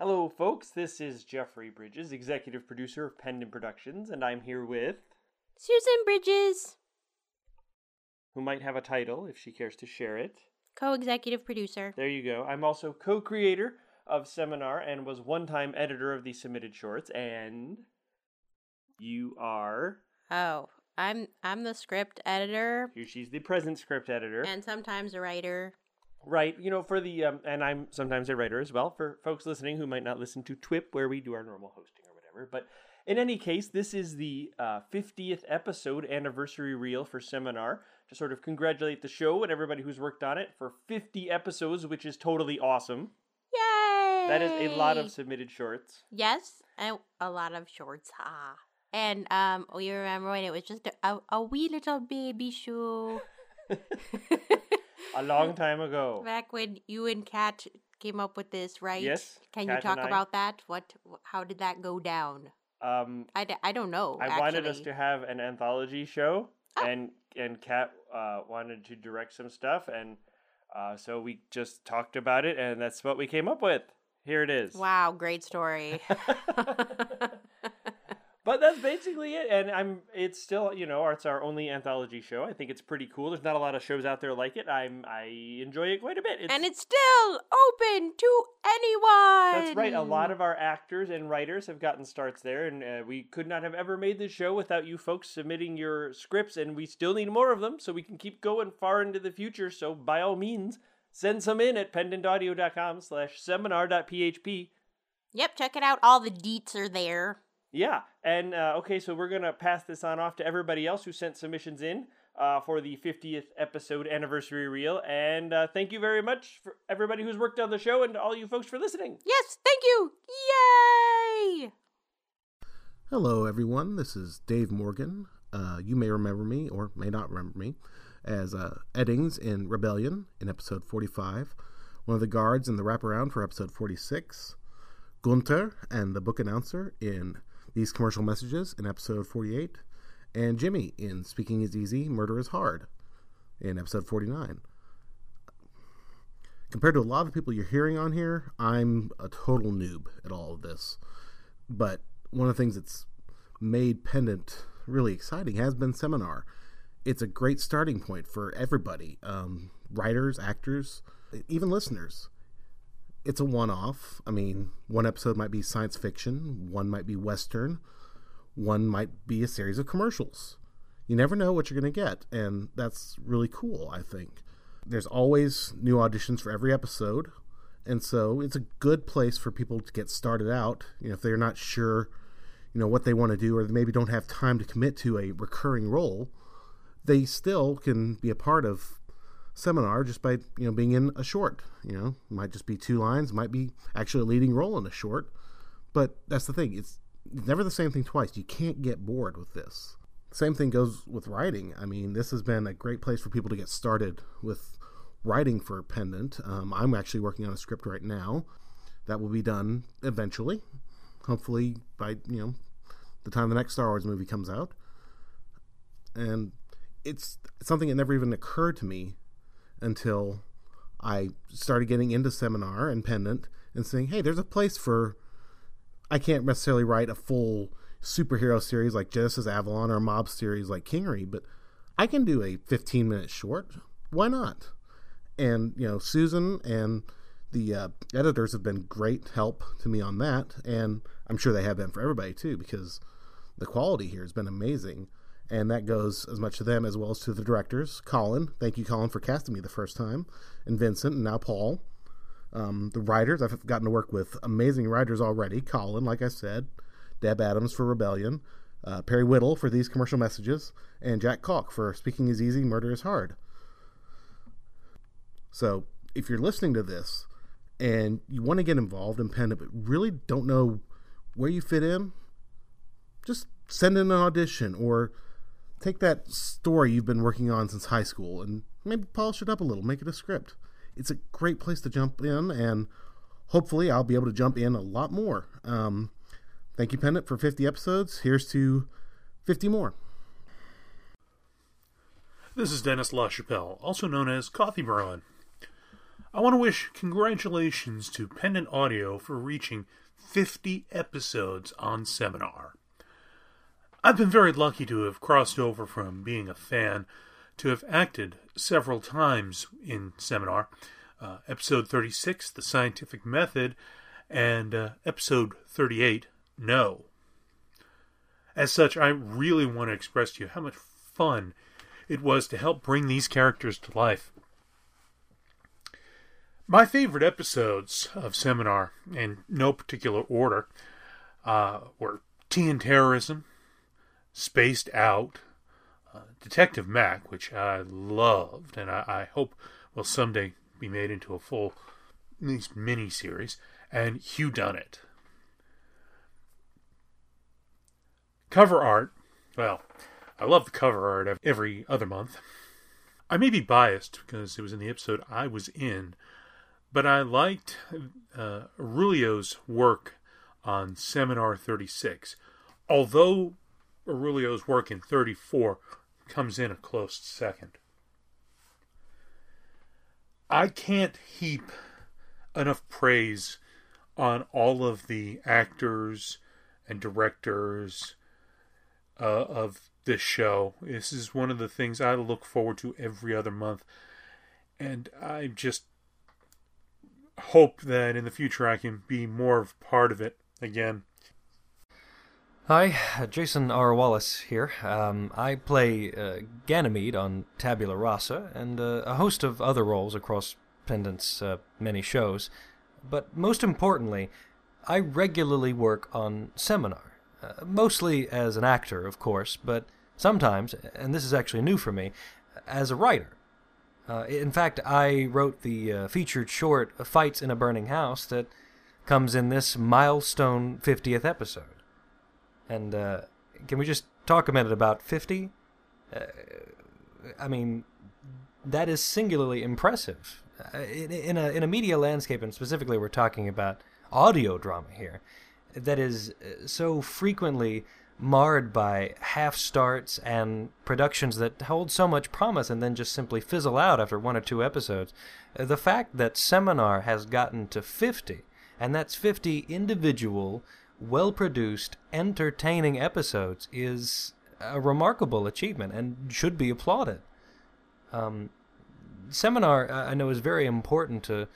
Hello, folks. This is Jeffrey Bridges, executive producer of Pendant Productions, and I'm here with Susan Bridges, who might have a title if she cares to share it. co executive producer. There you go. I'm also co creator of Seminar and was one time editor of the submitted shorts, and you are. Oh, I'm I'm the script editor Here she's the present script editor. and sometimes a writer. Right, you know, for the um, and I'm sometimes a writer as well for folks listening who might not listen to TWIP where we do our normal hosting or whatever. But in any case, this is the uh, 50th episode anniversary reel for Seminar to sort of congratulate the show and everybody who's worked on it for 50 episodes, which is totally awesome. Yay! That is a lot of submitted shorts. yes, and a lot of shorts. Ah. And um, we remember when it was just a, a, a wee little baby show. A long time ago. Back when you and Kat came up with this, right? Yes, Can Kat you talk about that? What? How did that go down? Um, I, d- I don't know. I wanted us to have an anthology show, Oh. and and Kat uh, wanted to direct some stuff, and uh, so we just talked about it, and that's what we came up with. Here it is. Wow, great story. But that's basically it, and I'm. It's still, you know, it's our only anthology show. I think it's pretty cool. There's not a lot of shows out there like it. I'm. I enjoy it quite a bit. It's, and it's still open to anyone. That's right. A lot of our actors and writers have gotten starts there, and uh, we could not have ever made this show without you folks submitting your scripts, and we still need more of them so we can keep going far into the future. So by all means, send some in at pendantaudio.com slash seminar.php. Yep, check it out. All the deets are there. Yeah, and uh, okay, so we're gonna pass this on off to everybody else who sent submissions in uh, for the 50th episode anniversary reel, and uh, thank you very much for everybody who's worked on the show and all you folks for listening. Yes, thank you. Yay! Hello, everyone. This is Dave Morgan. Uh, you may remember me or may not remember me as uh, Eddings in Rebellion in episode 45, one of the guards in the wraparound for episode 46, Gunther and the book announcer in These Commercial Messages in episode 48, and Jimmy in Speaking is Easy, Murder is Hard in episode 49. Compared to a lot of people you're hearing on here, I'm a total noob at all of this. But one of the things that's made Pendant really exciting has been Seminar. It's a great starting point for everybody um, writers, actors, even listeners. It's a one off. I mean, one episode might be science fiction, one might be Western, one might be a series of commercials. You never know what you're going to get, and that's really cool, I think. There's always new auditions for every episode, and so it's a good place for people to get started out. You know, if they're not sure, you know, what they want to do, or they maybe don't have time to commit to a recurring role, they still can be a part of seminar just by you know being in a short. You know, might just be two lines, might be actually a leading role in a short, but that's the thing. It's never the same thing twice. You can't get bored with this. Same thing goes with writing. I mean, this has been a great place for people to get started with writing for Pendant. Um, I'm actually working on a script right now that will be done eventually, hopefully by you know the time the next Star Wars movie comes out. And it's something that never even occurred to me until I started getting into seminar and Pendant and saying, "Hey, there's a place for." I can't necessarily write a full superhero series like Genesis Avalon or a mob series like Kingery, but I can do a 15 minute short. Why not? And you know, Susan and the uh, editors have been great help to me on that, and I'm sure they have been for everybody too because the quality here has been amazing, and that goes as much to them as well as to the directors. Colin, thank you, Colin, for casting me the first time, and Vincent, and now Paul. Um, the writers, I've gotten to work with amazing writers already. Colin, like I said, Deb Adams for Rebellion, uh, Perry Whittle for these commercial messages, and Jack Calk for Speaking is Easy, Murder is Hard. So, if you're listening to this and you want to get involved in Pendant but really don't know where you fit in, just send in an audition or take that story you've been working on since high school and maybe polish it up a little, make it a script. It's a great place to jump in, and hopefully, I'll be able to jump in a lot more. Um, thank you, Pendant, for 50 episodes. Here's to 50 more. This is Dennis LaChapelle, also known as Coffee Merlin. I want to wish congratulations to Pendant Audio for reaching 50 episodes on Seminar. I've been very lucky to have crossed over from being a fan to have acted several times in Seminar. Uh, episode 36, The Scientific Method, and uh, episode 38, No. As such, I really want to express to you how much fun it was to help bring these characters to life. My favorite episodes of Seminar, in no particular order, uh, were Tea and Terrorism, Spaced Out, uh, Detective Mac, which I loved, and I, I, hope will someday be made into a full, at least mini series, and Hugh Dunnett. Cover art, well, I love the cover art of every other month. I may be biased because it was in the episode I was in, but I liked uh, Aurelio's work on Seminar 36. Although Aurelio's work in 34 comes in a close second. I can't heap enough praise on all of the actors and directors uh, of this show. This is one of the things I look forward to every other month. And I just hope that in the future I can be more of part of it again. Hi, Jason R. Wallace here. Um, I play uh, Ganymede on Tabula Rasa and uh, a host of other roles across Pendant's uh, many shows. But most importantly, I regularly work on Seminar. Uh, mostly as an actor, of course, but sometimes, and this is actually new for me, as a writer. Uh, in fact, I wrote the uh, featured short Fights in a Burning House that comes in this milestone 50th episode. And uh, can we just talk a minute about 50? Uh, I mean, that is singularly impressive. Uh, in, a, in a media landscape, and specifically we're talking about audio drama here, that is uh, so frequently marred by half starts and productions that hold so much promise and then just simply fizzle out after one or two episodes. Uh, the fact that Seminar has gotten to 50, and that's 50 individual well produced, entertaining episodes is a remarkable achievement and should be applauded. Um, seminar, I know, is very important to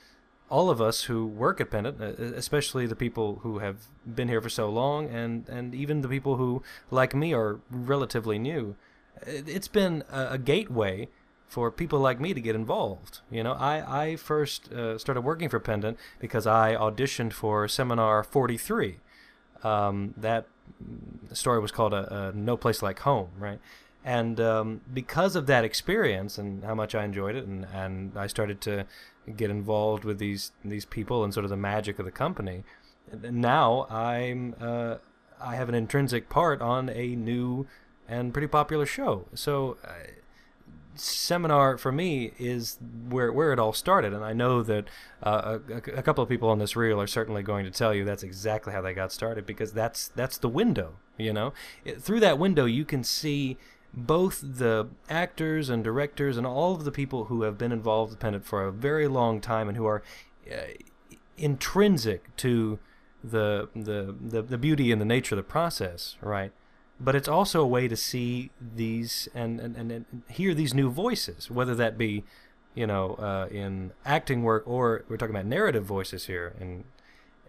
all of us who work at Pendant, uh, especially the people who have been here for so long, and, and even the people who, like me, are relatively new. It's been a, a gateway for people like me to get involved. You know, I, I first uh, started working for Pendant because I auditioned for Seminar 43, um, that story was called a, a, No Place Like Home, right? And um, because of that experience and how much I enjoyed it, and, and I started to get involved with these these people and sort of the magic of the company. Now I'm uh, I have an intrinsic part on a new and pretty popular show. So. Seminar for me is where where it all started, and I know that uh, a, a, couple of people on this reel are certainly going to tell you that's exactly how they got started because that's that's the window. You know, it, through that window you can see both the actors and directors and all of the people who have been involved with Pendant for a very long time and who are uh, intrinsic to the, the the the beauty and the nature of the process, right? But it's also a way to see these and, and, and, hear these new voices, whether that be, you know, uh, in acting work or we're talking about narrative voices here. And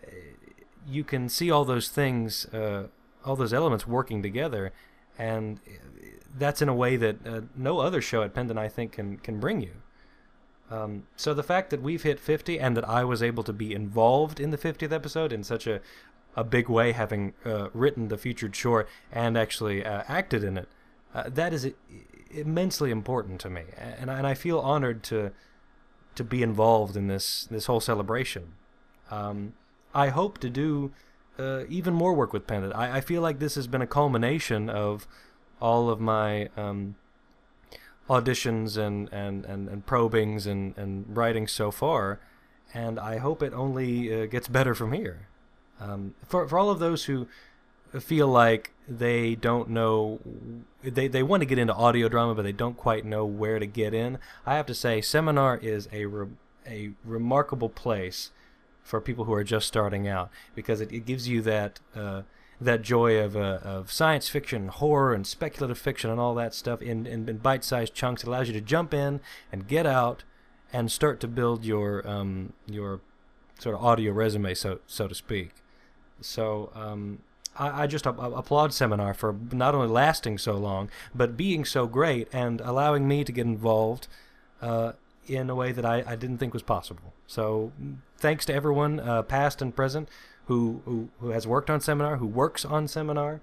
uh, you can see all those things, uh, all those elements working together. And that's in a way that uh, no other show at Pendant, I think, can, can bring you. Um, so the fact that we've hit 50 and that I was able to be involved in the 50th episode in such a, a big way, having uh, written the featured short and actually uh, acted in it. Uh, that is immensely important to me, and and I feel honored to to be involved in this this whole celebration. Um, I hope to do uh, even more work with Pendant. I, I feel like this has been a culmination of all of my um, auditions and, and, and, and probings and, and writing so far, and I hope it only uh, gets better from here. Um, for for all of those who feel like they don't know they, they want to get into audio drama but they don't quite know where to get in i have to say seminar is a re, a remarkable place for people who are just starting out because it, it gives you that uh, that joy of uh, of science fiction, horror, and speculative fiction, and all that stuff in, in, in bite-sized chunks. It allows you to jump in and get out and start to build your um, your sort of audio resume, so so to speak. So um, I, I, just applaud Seminar for not only lasting so long, but being so great and allowing me to get involved uh, in a way that I, I didn't think was possible. So thanks to everyone, uh, past and present, who, who, who has worked on Seminar, who works on Seminar.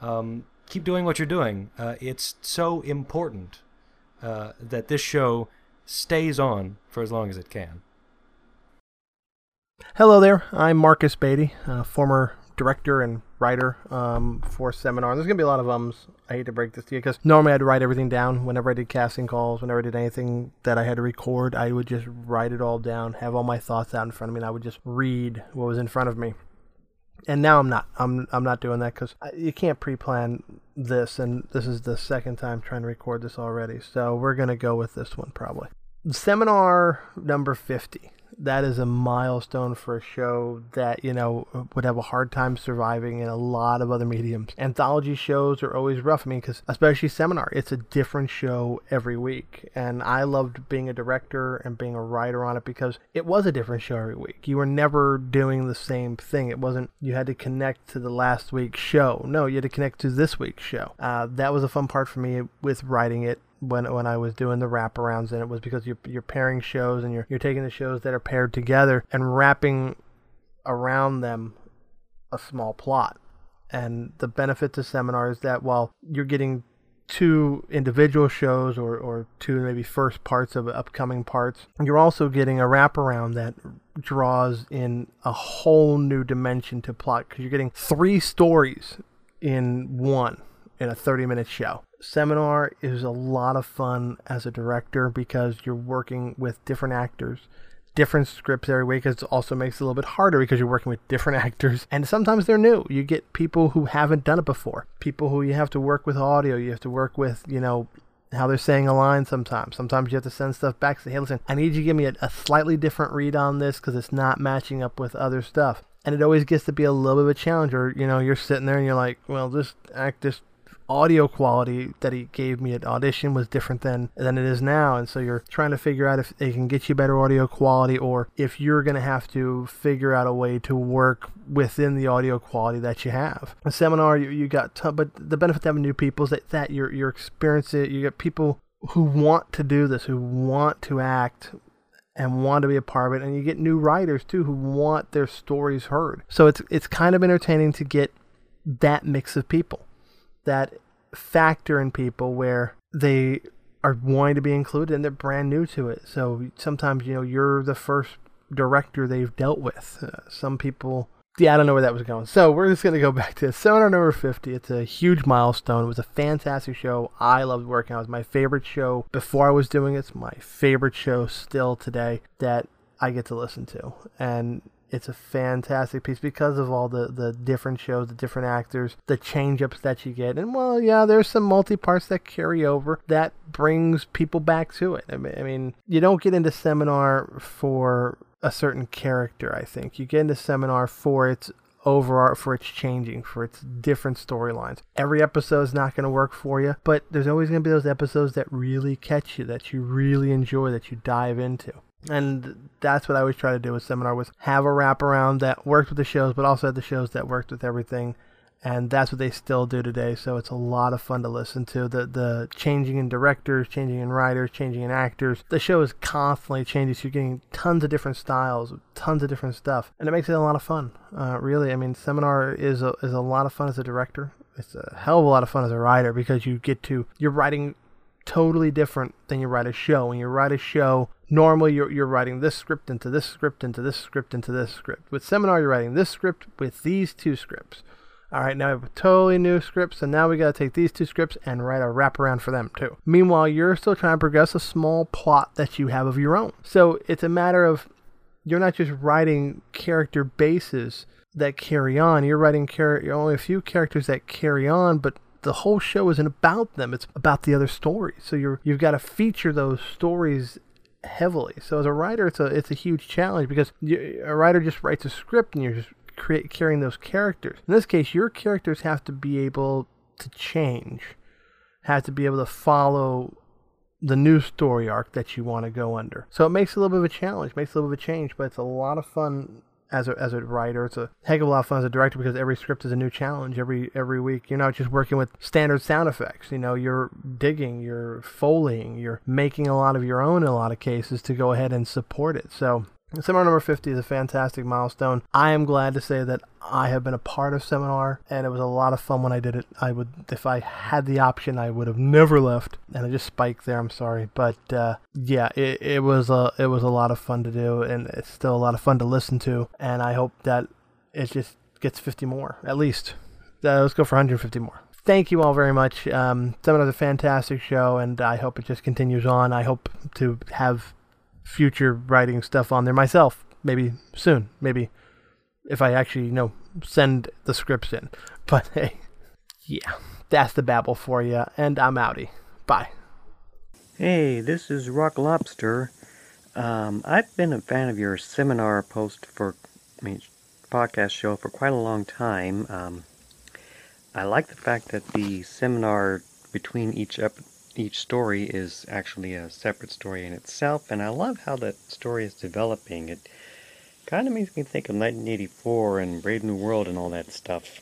Um, keep doing what you're doing. Uh, it's so important uh, that this show stays on for as long as it can. Hello there. I'm Marcus Beatty, former director and writer um, for Seminar. There's going to be a lot of ums. I hate to break this to you because normally I'd write everything down whenever I did casting calls, whenever I did anything that I had to record. I would just write it all down, have all my thoughts out in front of me, and I would just read what was in front of me. And now I'm not. I'm I'm not doing that because you can't pre-plan this, and this is the second time trying to record this already. So we're gonna go with this one probably. Seminar number fifty that is a milestone for a show that you know would have a hard time surviving in a lot of other mediums. Anthology shows are always rough. I mean, because especially seminar, it's a different show every week, and I loved being a director and being a writer on it because it was a different show every week. You were never doing the same thing. It wasn't you had to connect to the last week's show. No, you had to connect to this week's show. Uh, that was a fun part for me with writing it when when I was doing the wraparounds, and it was because you're you're pairing shows and you're you're taking the shows that are paired together and wrapping around them a small plot. And the benefit to seminar is that while you're getting two individual shows or, or two maybe first parts of upcoming parts, you're also getting a wraparound that draws in a whole new dimension to plot because you're getting three stories in one in a 30 minute show. Seminar is a lot of fun as a director because you're working with different actors, different scripts every week. It also makes it a little bit harder because you're working with different actors, and sometimes they're new. You get people who haven't done it before, people who you have to work with audio, you have to work with, you know, how they're saying a line sometimes. Sometimes you have to send stuff back. Say, hey, listen, I need you to give me a, a slightly different read on this because it's not matching up with other stuff. And it always gets to be a little bit of a challenge. Or, you know, you're sitting there and you're like, well, this act just audio quality that he gave me at audition was different than than it is now. And so you're trying to figure out if they can get you better audio quality or if you're going to have to figure out a way to work within the audio quality that you have. A seminar you, you got t- but the benefit of having new people is that, that you're, you're experiencing you get people who want to do this who want to act and want to be a part of it. And you get new writers too who want their stories heard. So it's it's kind of entertaining to get that mix of people that factor in people where they are wanting to be included and they're brand new to it. So sometimes, you know, you're the first director they've dealt with. Uh, some people, yeah, I don't know where that was going. So we're just going to go back to Seminar number 50. It's a huge milestone. It was a fantastic show. I loved working on it. It was my favorite show before I was doing it. It's my favorite show still today that I get to listen to. And it's a fantastic piece because of all the, the different shows, the different actors, the change ups that you get. And well, yeah, there's some multi parts that carry over that brings people back to it. I mean, I mean, you don't get into seminar for a certain character, I think. You get into seminar for its overall for its changing, for its different storylines. Every episode is not going to work for you, but there's always going to be those episodes that really catch you, that you really enjoy, that you dive into and that's what I always try to do with seminar was have a wraparound that worked with the shows, but also had the shows that worked with everything. And that's what they still do today. So it's a lot of fun to listen to. The the changing in directors, changing in writers, changing in actors. The show is constantly changing. So you're getting tons of different styles, tons of different stuff, and it makes it a lot of fun. Uh, really, I mean, seminar is a, is a lot of fun as a director. It's a hell of a lot of fun as a writer because you get to you're writing totally different than you write a show. When you write a show, normally you're, you're writing this script into this script into this script into this script. With Seminar, you're writing this script with these two scripts. All right, now we have a totally new script, so now we got to take these two scripts and write a wraparound for them too. Meanwhile, you're still trying to progress a small plot that you have of your own. So it's a matter of you're not just writing character bases that carry on. You're writing char- only a few characters that carry on, but the whole show isn't about them. It's about the other stories. So you're you've got to feature those stories heavily. So as a writer, it's a it's a huge challenge because you, a writer just writes a script and you're just create, carrying those characters. In this case, your characters have to be able to change, have to be able to follow the new story arc that you want to go under. So it makes a little bit of a challenge, makes a little bit of a change, but it's a lot of fun as a as a writer. It's a heck of a lot of fun as a director because every script is a new challenge every every week. You're not just working with standard sound effects. You know, you're digging, you're foleying, you're making a lot of your own in a lot of cases to go ahead and support it. So Seminar number 50 is a fantastic milestone. I am glad to say that I have been a part of Seminar, and it was a lot of fun when I did it. I would, if I had the option, I would have never left. And I just spiked there. I'm sorry, but uh, yeah, it, it was a it was a lot of fun to do, and it's still a lot of fun to listen to. And I hope that it just gets 50 more, at least. Uh, let's go for 150 more thank you all very much. Um, Seminar's a fantastic show, and I hope it just continues on. I hope to have future writing stuff on there myself. Maybe soon. Maybe if I actually, you know, send the scripts in. But hey, yeah, that's the babble for you, and I'm outie. Bye. Hey, this is Rock Lobster. Um, I've been a fan of your seminar post for, I mean, podcast show for quite a long time. Um, I like the fact that the seminar between each ep- each story is actually a separate story in itself, and I love how that story is developing. It kind of makes me think of 1984 and Brave New World and all that stuff.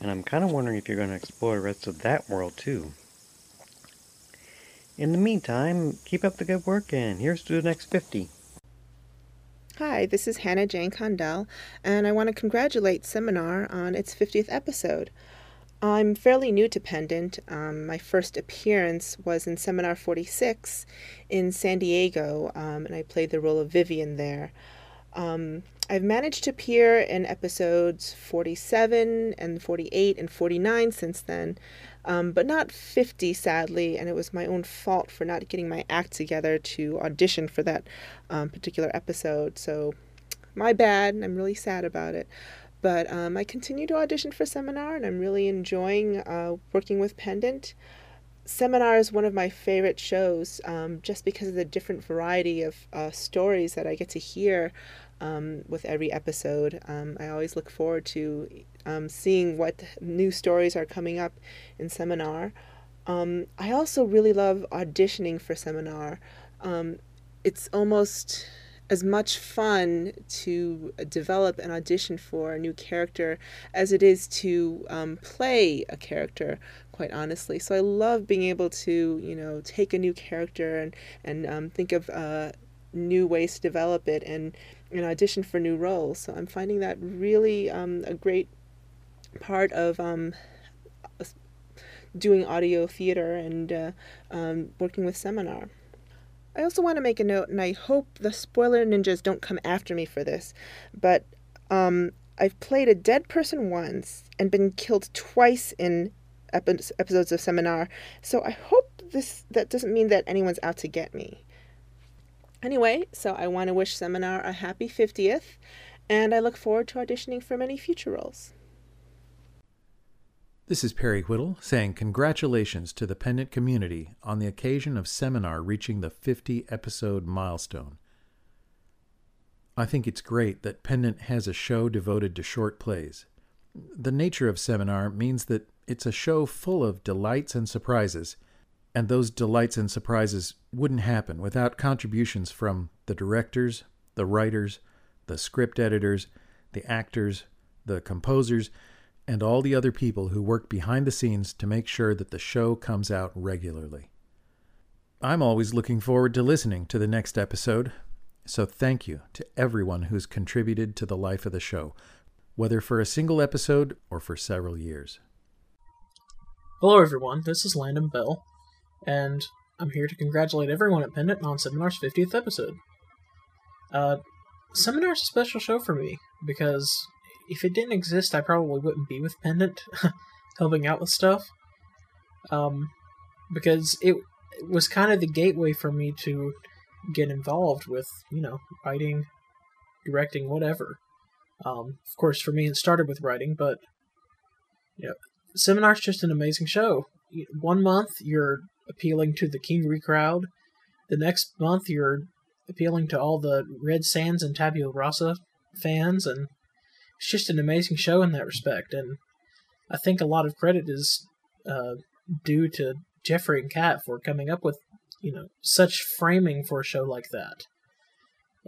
And I'm kind of wondering if you're going to explore the rest of that world too. In the meantime, keep up the good work, and here's to the next 50. Hi, this is Hannah Jane Condell, and I want to congratulate Seminar on its 50th episode. I'm fairly new to Pendant. Um, my first appearance was in Seminar 46 in San Diego, um, and I played the role of Vivian there. Um, I've managed to appear in episodes 47 and 48 and 49 since then, um, but not 50, sadly, and it was my own fault for not getting my act together to audition for that um, particular episode. So, my bad, and I'm really sad about it. But um, I continue to audition for Seminar, and I'm really enjoying uh, working with Pendant. Seminar is one of my favorite shows um, just because of the different variety of uh, stories that I get to hear um, with every episode. Um, I always look forward to um, seeing what new stories are coming up in Seminar. Um, I also really love auditioning for Seminar. It's almost as much fun to develop and audition for a new character as it is to um, play a character quite honestly. So i love being able to you know take a new character and and um, think of uh, new ways to develop it and and audition for new roles. So i'm finding that really um, a great part of um, doing audio theater and uh, um, working with seminar I also want to make a note, and I hope the spoiler ninjas don't come after me for this, but um, I've played a dead person once and been killed twice in epi- episodes of Seminar, so I hope this that doesn't mean that anyone's out to get me. Anyway, so I want to wish Seminar a happy 50th, and I look forward to auditioning for many future roles. This is Perry Whittle saying congratulations to the Pendant community on the occasion of Seminar reaching the 50 episode milestone. I think it's great that Pendant has a show devoted to short plays. The nature of Seminar means that it's a show full of delights and surprises, and those delights and surprises wouldn't happen without contributions from the directors, the writers, the script editors, the actors, the composers, and all the other people who work behind the scenes to make sure that the show comes out regularly. I'm always looking forward to listening to the next episode, so thank you to everyone who's contributed to the life of the show, whether for a single episode or for several years. Hello, everyone. This is Landon Bell, and I'm here to congratulate everyone at Pendant on Seminar's 50th episode. Uh, Seminar's a special show for me because if it didn't exist, I probably wouldn't be with Pendant, helping out with stuff. Um, because it, was kind of the gateway for me to get involved with, you know, writing, directing, whatever. Um, of course, for me, it started with writing, but you know, Seminar's just an amazing show. One month, you're appealing to the Kingery crowd, the next month you're appealing to all the Red Sands and Tabula Rasa fans, and it's just an amazing show in that respect. And I think a lot of credit is uh, due to Jeffrey and Kat for coming up with, you know, such framing for a show like that.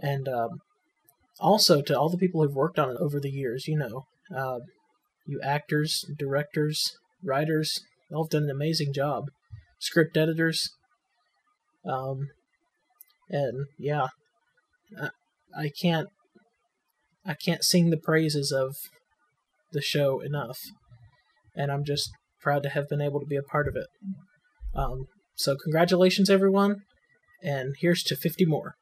And um, also to all the people who've worked on it over the years, you know, uh, you actors, directors, writers, all have done an amazing job. Script editors, um, and yeah, I, I can't, I can't sing the praises of the show enough, and I'm just proud to have been able to be a part of it. Um, so congratulations, everyone, and here's to 50 more.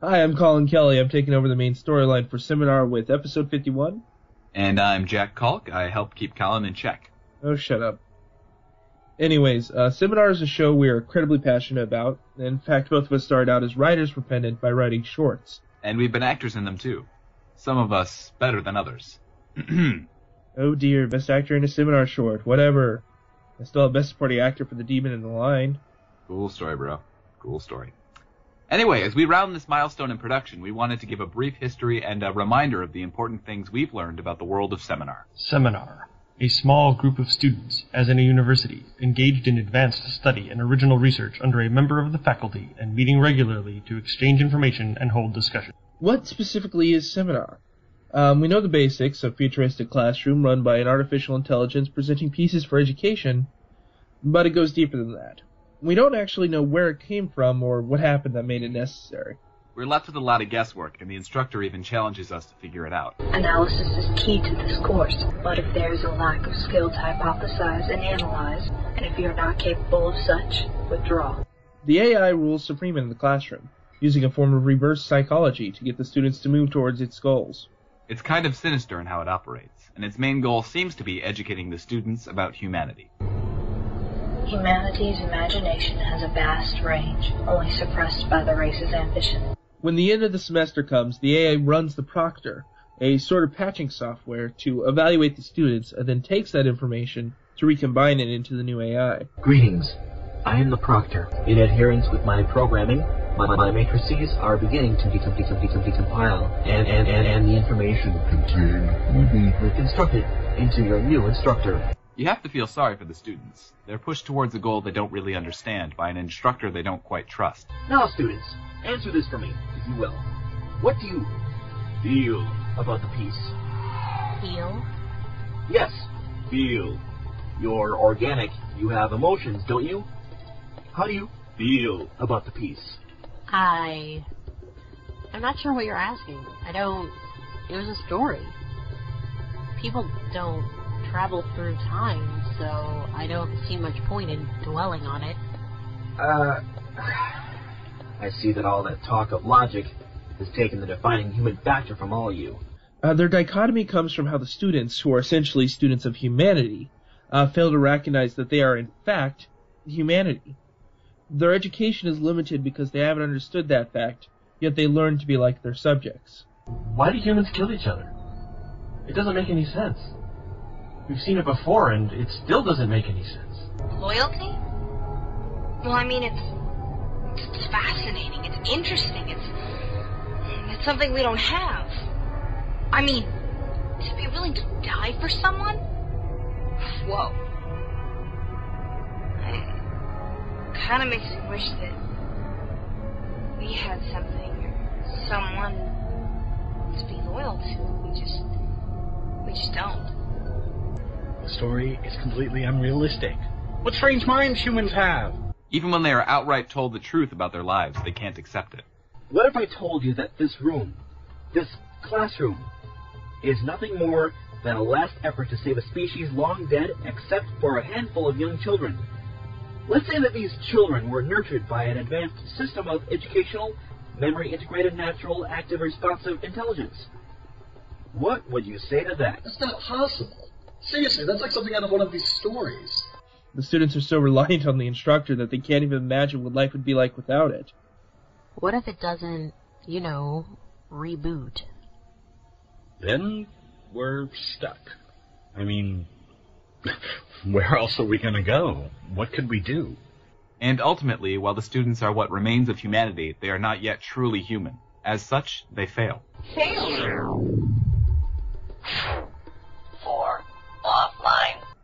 Hi, I'm Colin Kelly. I'm taking over the main storyline for Seminar with episode 51. And I'm Jack Kalk. I help keep Colin in check. Oh, shut up. Anyways, uh, Seminar is a show we are incredibly passionate about. In fact, both of us started out as writers for Pendant by writing shorts. And we've been actors in them too. Some of us better than others. oh dear, best actor in a Seminar short. Whatever. I still have best supporting actor for The Demon in the Line. Cool story, bro. Cool story. Anyway, as we round this milestone in production, we wanted to give a brief history and a reminder of the important things we've learned about the world of seminar. Seminar. A small group of students, as in a university, engaged in advanced study and original research under a member of the faculty and meeting regularly to exchange information and hold discussion. What specifically is seminar? Um, we know the basics a futuristic classroom run by an artificial intelligence presenting pieces for education, but it goes deeper than that we don't actually know where it came from or what happened that made it necessary. We're left with a lot of guesswork, and the instructor even challenges us to figure it out. Analysis is key to this course, but if there is a lack of skill to hypothesize and analyze, and if you're not capable of such, withdraw. The AI rules supreme in the classroom, using a form of reverse psychology to get the students to move towards its goals. It's kind of sinister in how it operates, and its main goal seems to be educating the students about humanity. Humanity's imagination has a vast range, only suppressed by the race's ambition. When the end of the semester comes, the AI runs the proctor, a sort of patching software, to evaluate the students and then takes that information to recombine it into the new AI. Greetings. I am the proctor. In adherence with my programming, my, my matrices are beginning to decom- decom- decom- decompile, and, and, and, and the information contained will be reconstructed into your new instructor. You have to feel sorry for the students. They're pushed towards a goal they don't really understand by an instructor they don't quite trust. Now, students, answer this for me, if you will. What do you feel about the piece? Feel? Yes, feel. You're organic. You have emotions, don't you? How do you feel about the piece? I. I'm not sure what you're asking. I don't. It was a story. People don't travel through time, so I don't see much point in dwelling on it. Uh, I see that all that talk of logic has taken the defining human factor from all of you. Uh, their dichotomy comes from how the students, who are essentially students of humanity, uh, fail to recognize that they are, in fact, humanity. Their education is limited because they haven't understood that fact, yet they learn to be like their subjects. Why do humans kill each other? It doesn't make any sense. We've seen it before, and it still doesn't make any sense. Loyalty? Well, I mean, it's it's fascinating. It's interesting. It's it's something we don't have. I mean, to be willing to die for someone? Whoa. It kind of makes me wish that we had something someone to be loyal to. We just we just don't. The story is completely unrealistic. What strange minds humans have! Even when they are outright told the truth about their lives, they can't accept it. What if I told you that this room, this classroom, is nothing more than a last effort to save a species long dead except for a handful of young children? Let's say that these children were nurtured by an advanced system of educational, memory integrated, natural, active, responsive intelligence. What would you say to that? That's not possible. Seriously, that's like something out of one of these stories. The students are so reliant on the instructor that they can't even imagine what life would be like without it. What if it doesn't, you know, reboot? Then we're stuck. I mean, Where else are we going to go? What could we do? And ultimately, while the students are what remains of humanity, they are not yet truly human. As such, they fail. Four.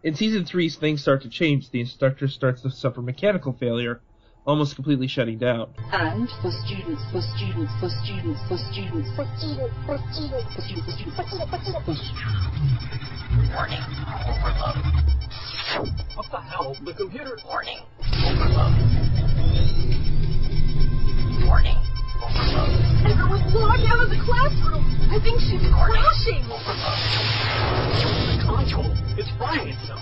Offline. In season three, things start to change. The instructor starts to suffer mechanical failure, almost completely shutting down. And for students, for students, for students, for students, for students, for students, for students, for students, for students, for students, for students. Warning. Overload. What the hell? The computer. Warning. Overload. Warning. Overload. Everyone's logged out of the classroom. I think she's crashing. The console. It's frying itself.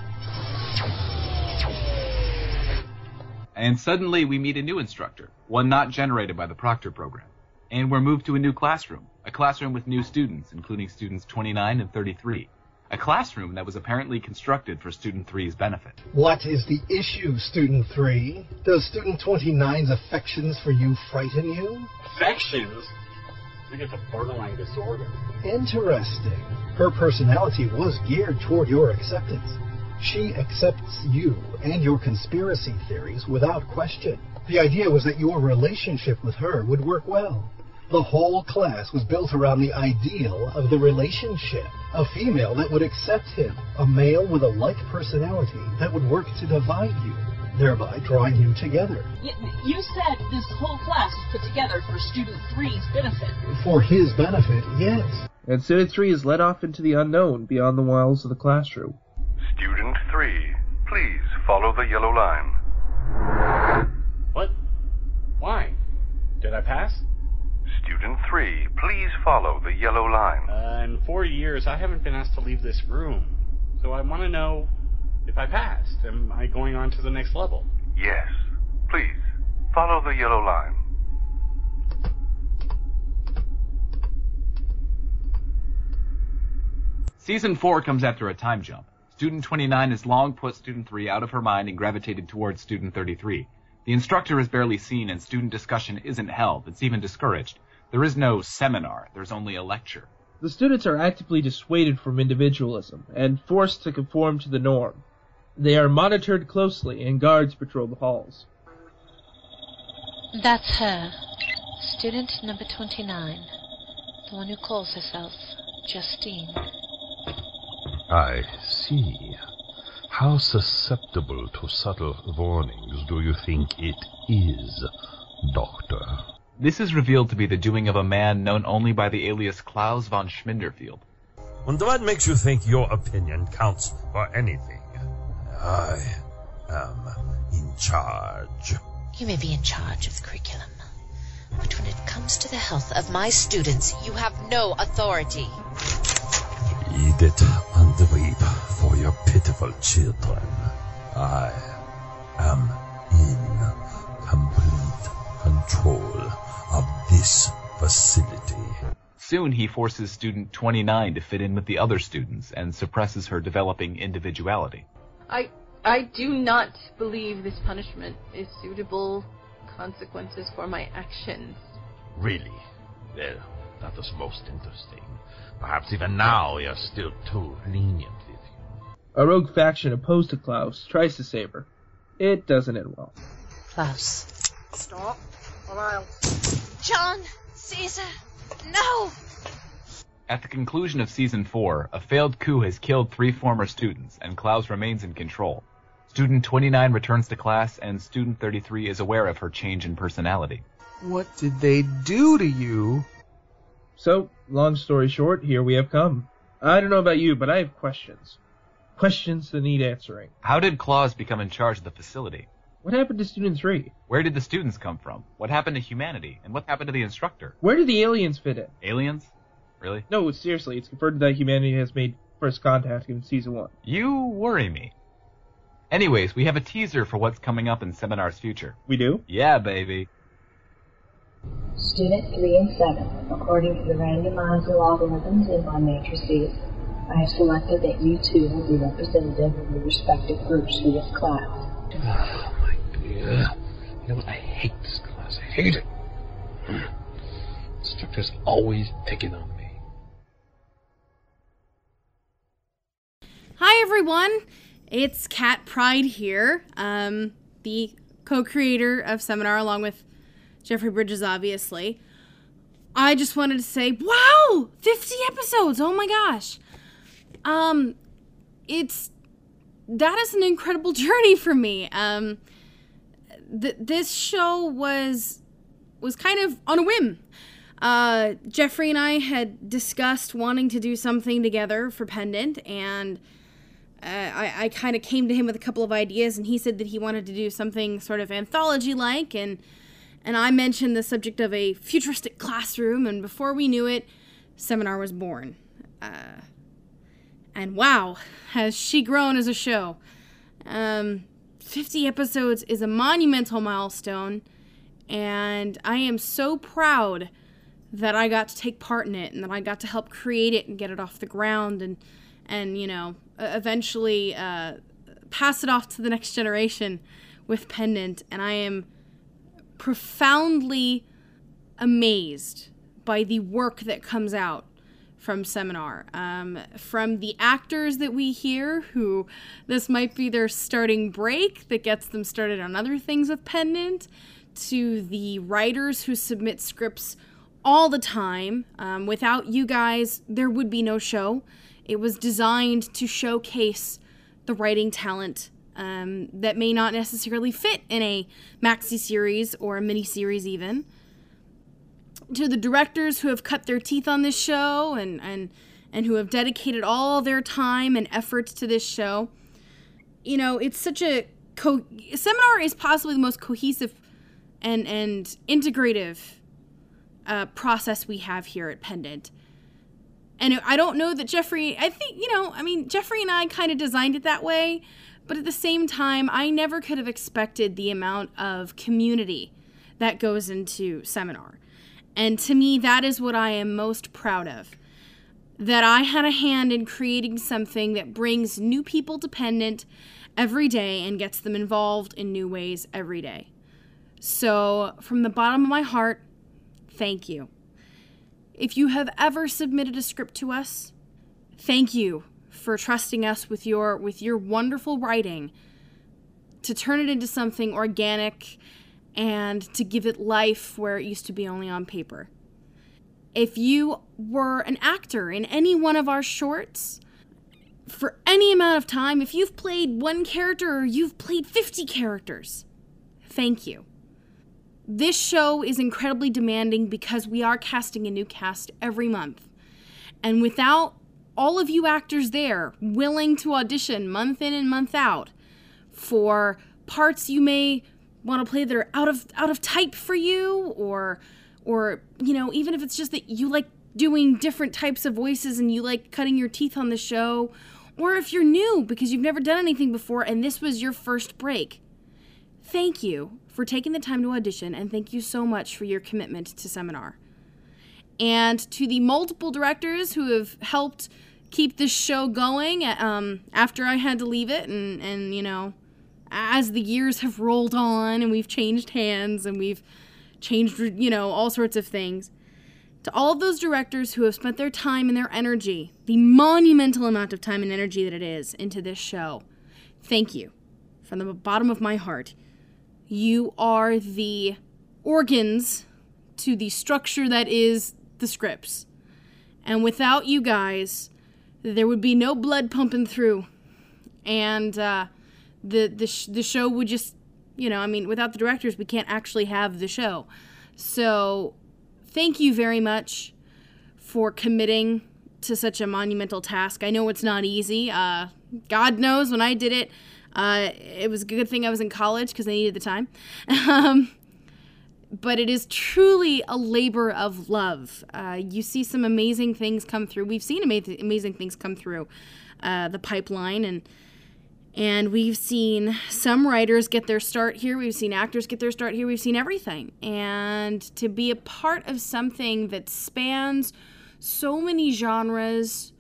And suddenly we meet a new instructor, one not generated by the Proctor program. And we're moved to a new classroom, a classroom with new students, including students 29 and 33. A classroom that was apparently constructed for student 3's benefit. What is the issue, Student 3? Does Student 29's affections for you frighten you? Affections? I think it's a borderline disorder. Interesting. Her personality was geared toward your acceptance. She accepts you and your conspiracy theories without question. The idea was that your relationship with her would work well. The whole class was built around the ideal of the relationship. A female that would accept him. A male with a like personality that would work to divide you, thereby drawing you together. You said this whole class was put together for student three's benefit. For his benefit, yes. And student three is led off into the unknown beyond the walls of the classroom. Student 3, please follow the yellow line. What? Why? Did I pass? Student 3, please follow the yellow line. Uh, in four years, I haven't been asked to leave this room. So I want to know if I passed. Am I going on to the next level? Yes, please follow the yellow line. Season 4 comes after a time jump. Student 29 has long put Student 3 out of her mind and gravitated towards Student 33. The instructor is barely seen and student discussion isn't held. It's even discouraged. There is no seminar, there's only a lecture. The students are actively dissuaded from individualism and forced to conform to the norm. They are monitored closely and guards patrol the halls. That's her. Student number 29. The one who calls herself Justine. I see. How susceptible to subtle warnings do you think it is, Doctor? This is revealed to be the doing of a man known only by the alias Klaus von Schminderfield. And what makes you think your opinion counts for anything? I am in charge. You may be in charge of the curriculum, but when it comes to the health of my students, you have no authority. Eat it and weep for your pitiful children. I am in complete control of this facility. Soon he forces student 29 to fit in with the other students and suppresses her developing individuality. I I do not believe this punishment is suitable consequences for my actions. Really? Well, that is most interesting. Perhaps even now you're still too lenient with you. A rogue faction opposed to Klaus tries to save her. It doesn't end well. Klaus. Stop, or I'll. John! Caesar! No! At the conclusion of season 4, a failed coup has killed three former students, and Klaus remains in control. Student 29 returns to class, and student 33 is aware of her change in personality. What did they do to you? So, long story short, here we have come. I don't know about you, but I have questions. Questions that need answering. How did Klaus become in charge of the facility? What happened to Student 3? Where did the students come from? What happened to humanity? And what happened to the instructor? Where do the aliens fit in? Aliens? Really? No, seriously, it's confirmed that humanity has made first contact in season 1. You worry me. Anyways, we have a teaser for what's coming up in Seminar's future. We do? Yeah, baby. Student 3 and 7, according to the randomizer algorithms in my matrices, I have selected that you two will be representative of your respective groups for this class. Oh my god. You know what? I hate this class. I hate it. Instructor's always picking on me. Hi, everyone. it's Kat Pride here, um, the co creator of Seminar, along with Jeffrey Bridges, obviously. I just wanted to say, wow, 50 episodes. Oh my gosh. Um, it's that is an incredible journey for me. Um, th- this show was was kind of on a whim. Uh, Jeffrey and I had discussed wanting to do something together for Pendant, and uh, I, I kind of came to him with a couple of ideas, and he said that he wanted to do something sort of anthology like, and and I mentioned the subject of a futuristic classroom, and before we knew it, Seminar was born. Uh, and wow, has she grown as a show. Um, 50 episodes is a monumental milestone, and I am so proud that I got to take part in it and that I got to help create it and get it off the ground and and you know eventually uh, pass it off to the next generation with Pendant. And I am profoundly amazed by the work that comes out from Seminar. Um, from the actors that we hear, who this might be their starting break that gets them started on other things with Pendant, to the writers who submit scripts all the time. Um, without you guys, there would be no show. It was designed to showcase the writing talent um, that may not necessarily fit in a maxi series or a mini series, even. To the directors who have cut their teeth on this show and, and, and who have dedicated all their time and effort to this show, you know, it's such a. Co- Seminar is possibly the most cohesive and, and integrative uh, process we have here at Pendant. And I don't know that Jeffrey, I think, you know, I mean, Jeffrey and I kind of designed it that way, but at the same time, I never could have expected the amount of community that goes into seminar. And to me, that is what I am most proud of. That I had a hand in creating something that brings new people to Pendant every day and gets them involved in new ways every day. So, from the bottom of my heart, thank you. If you have ever submitted a script to us, thank you for trusting us with your with your wonderful writing to turn it into something organic and to give it life where it used to be only on paper. If you were an actor in any one of our shorts, for any amount of time, if you've played one character or you've played 50 characters, thank you. This show is incredibly demanding because we are casting a new cast every month. And without all of you actors there willing to audition month in and month out for parts you may want to play that are out of out of type for you or or you know even if it's just that you like doing different types of voices and you like cutting your teeth on the show or if you're new because you've never done anything before and this was your first break thank you for taking the time to audition, and thank you so much for your commitment to seminar. And to the multiple directors who have helped keep this show going um, after I had to leave it, and, and you know, as the years have rolled on and we've changed hands and we've changed, you know, all sorts of things. To all of those directors who have spent their time and their energy, the monumental amount of time and energy that it is, into this show, thank you from the bottom of my heart. You are the organs to the structure that is the scripts. And without you guys, there would be no blood pumping through. And uh, the, the, sh- the show would just, you know, I mean, without the directors, we can't actually have the show. So thank you very much for committing to such a monumental task. I know it's not easy. Uh, God knows when I did it, uh, it was a good thing I was in college because I needed the time. Um, but it is truly a labor of love. Uh, you see some amazing things come through. We've seen amazing, amazing things come through uh, the pipeline, and and we've seen some writers get their start here. We've seen actors get their start here. We've seen everything, and to be a part of something that spans so many genres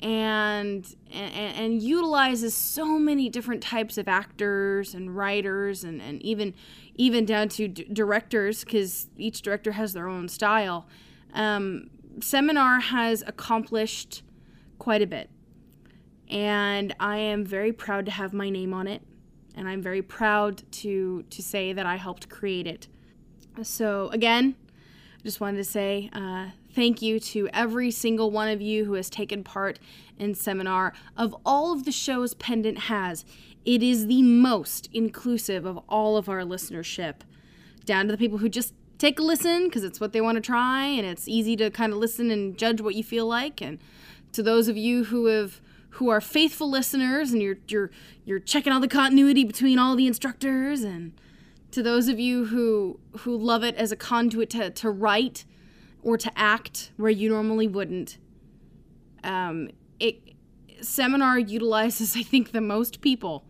and, and and utilizes so many different types of actors and writers and, and even even down to d- directors because each director has their own style. Um, Seminar has accomplished quite a bit, and I am very proud to have my name on it, and I'm very proud to to say that I helped create it. So again, I just wanted to say uh, thank you to every single one of you who has taken part in seminar. Of all of the shows Pendant has, it is the most inclusive of all of our listenership, down to the people who just take a listen because it's what they want to try and it's easy to kind of listen and judge what you feel like and to those of you who have who are faithful listeners and you're you're you're checking all the continuity between all the instructors and to those of you who who love it as a conduit to, to write or to act where you normally wouldn't um, it seminar utilizes i think the most people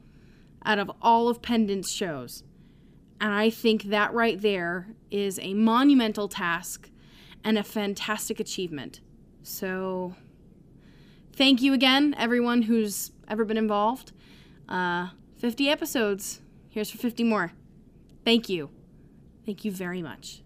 out of all of pendant's shows and I think that right there is a monumental task and a fantastic achievement. So, thank you again, everyone who's ever been involved. Uh, 50 episodes. Here's for 50 more. Thank you. Thank you very much.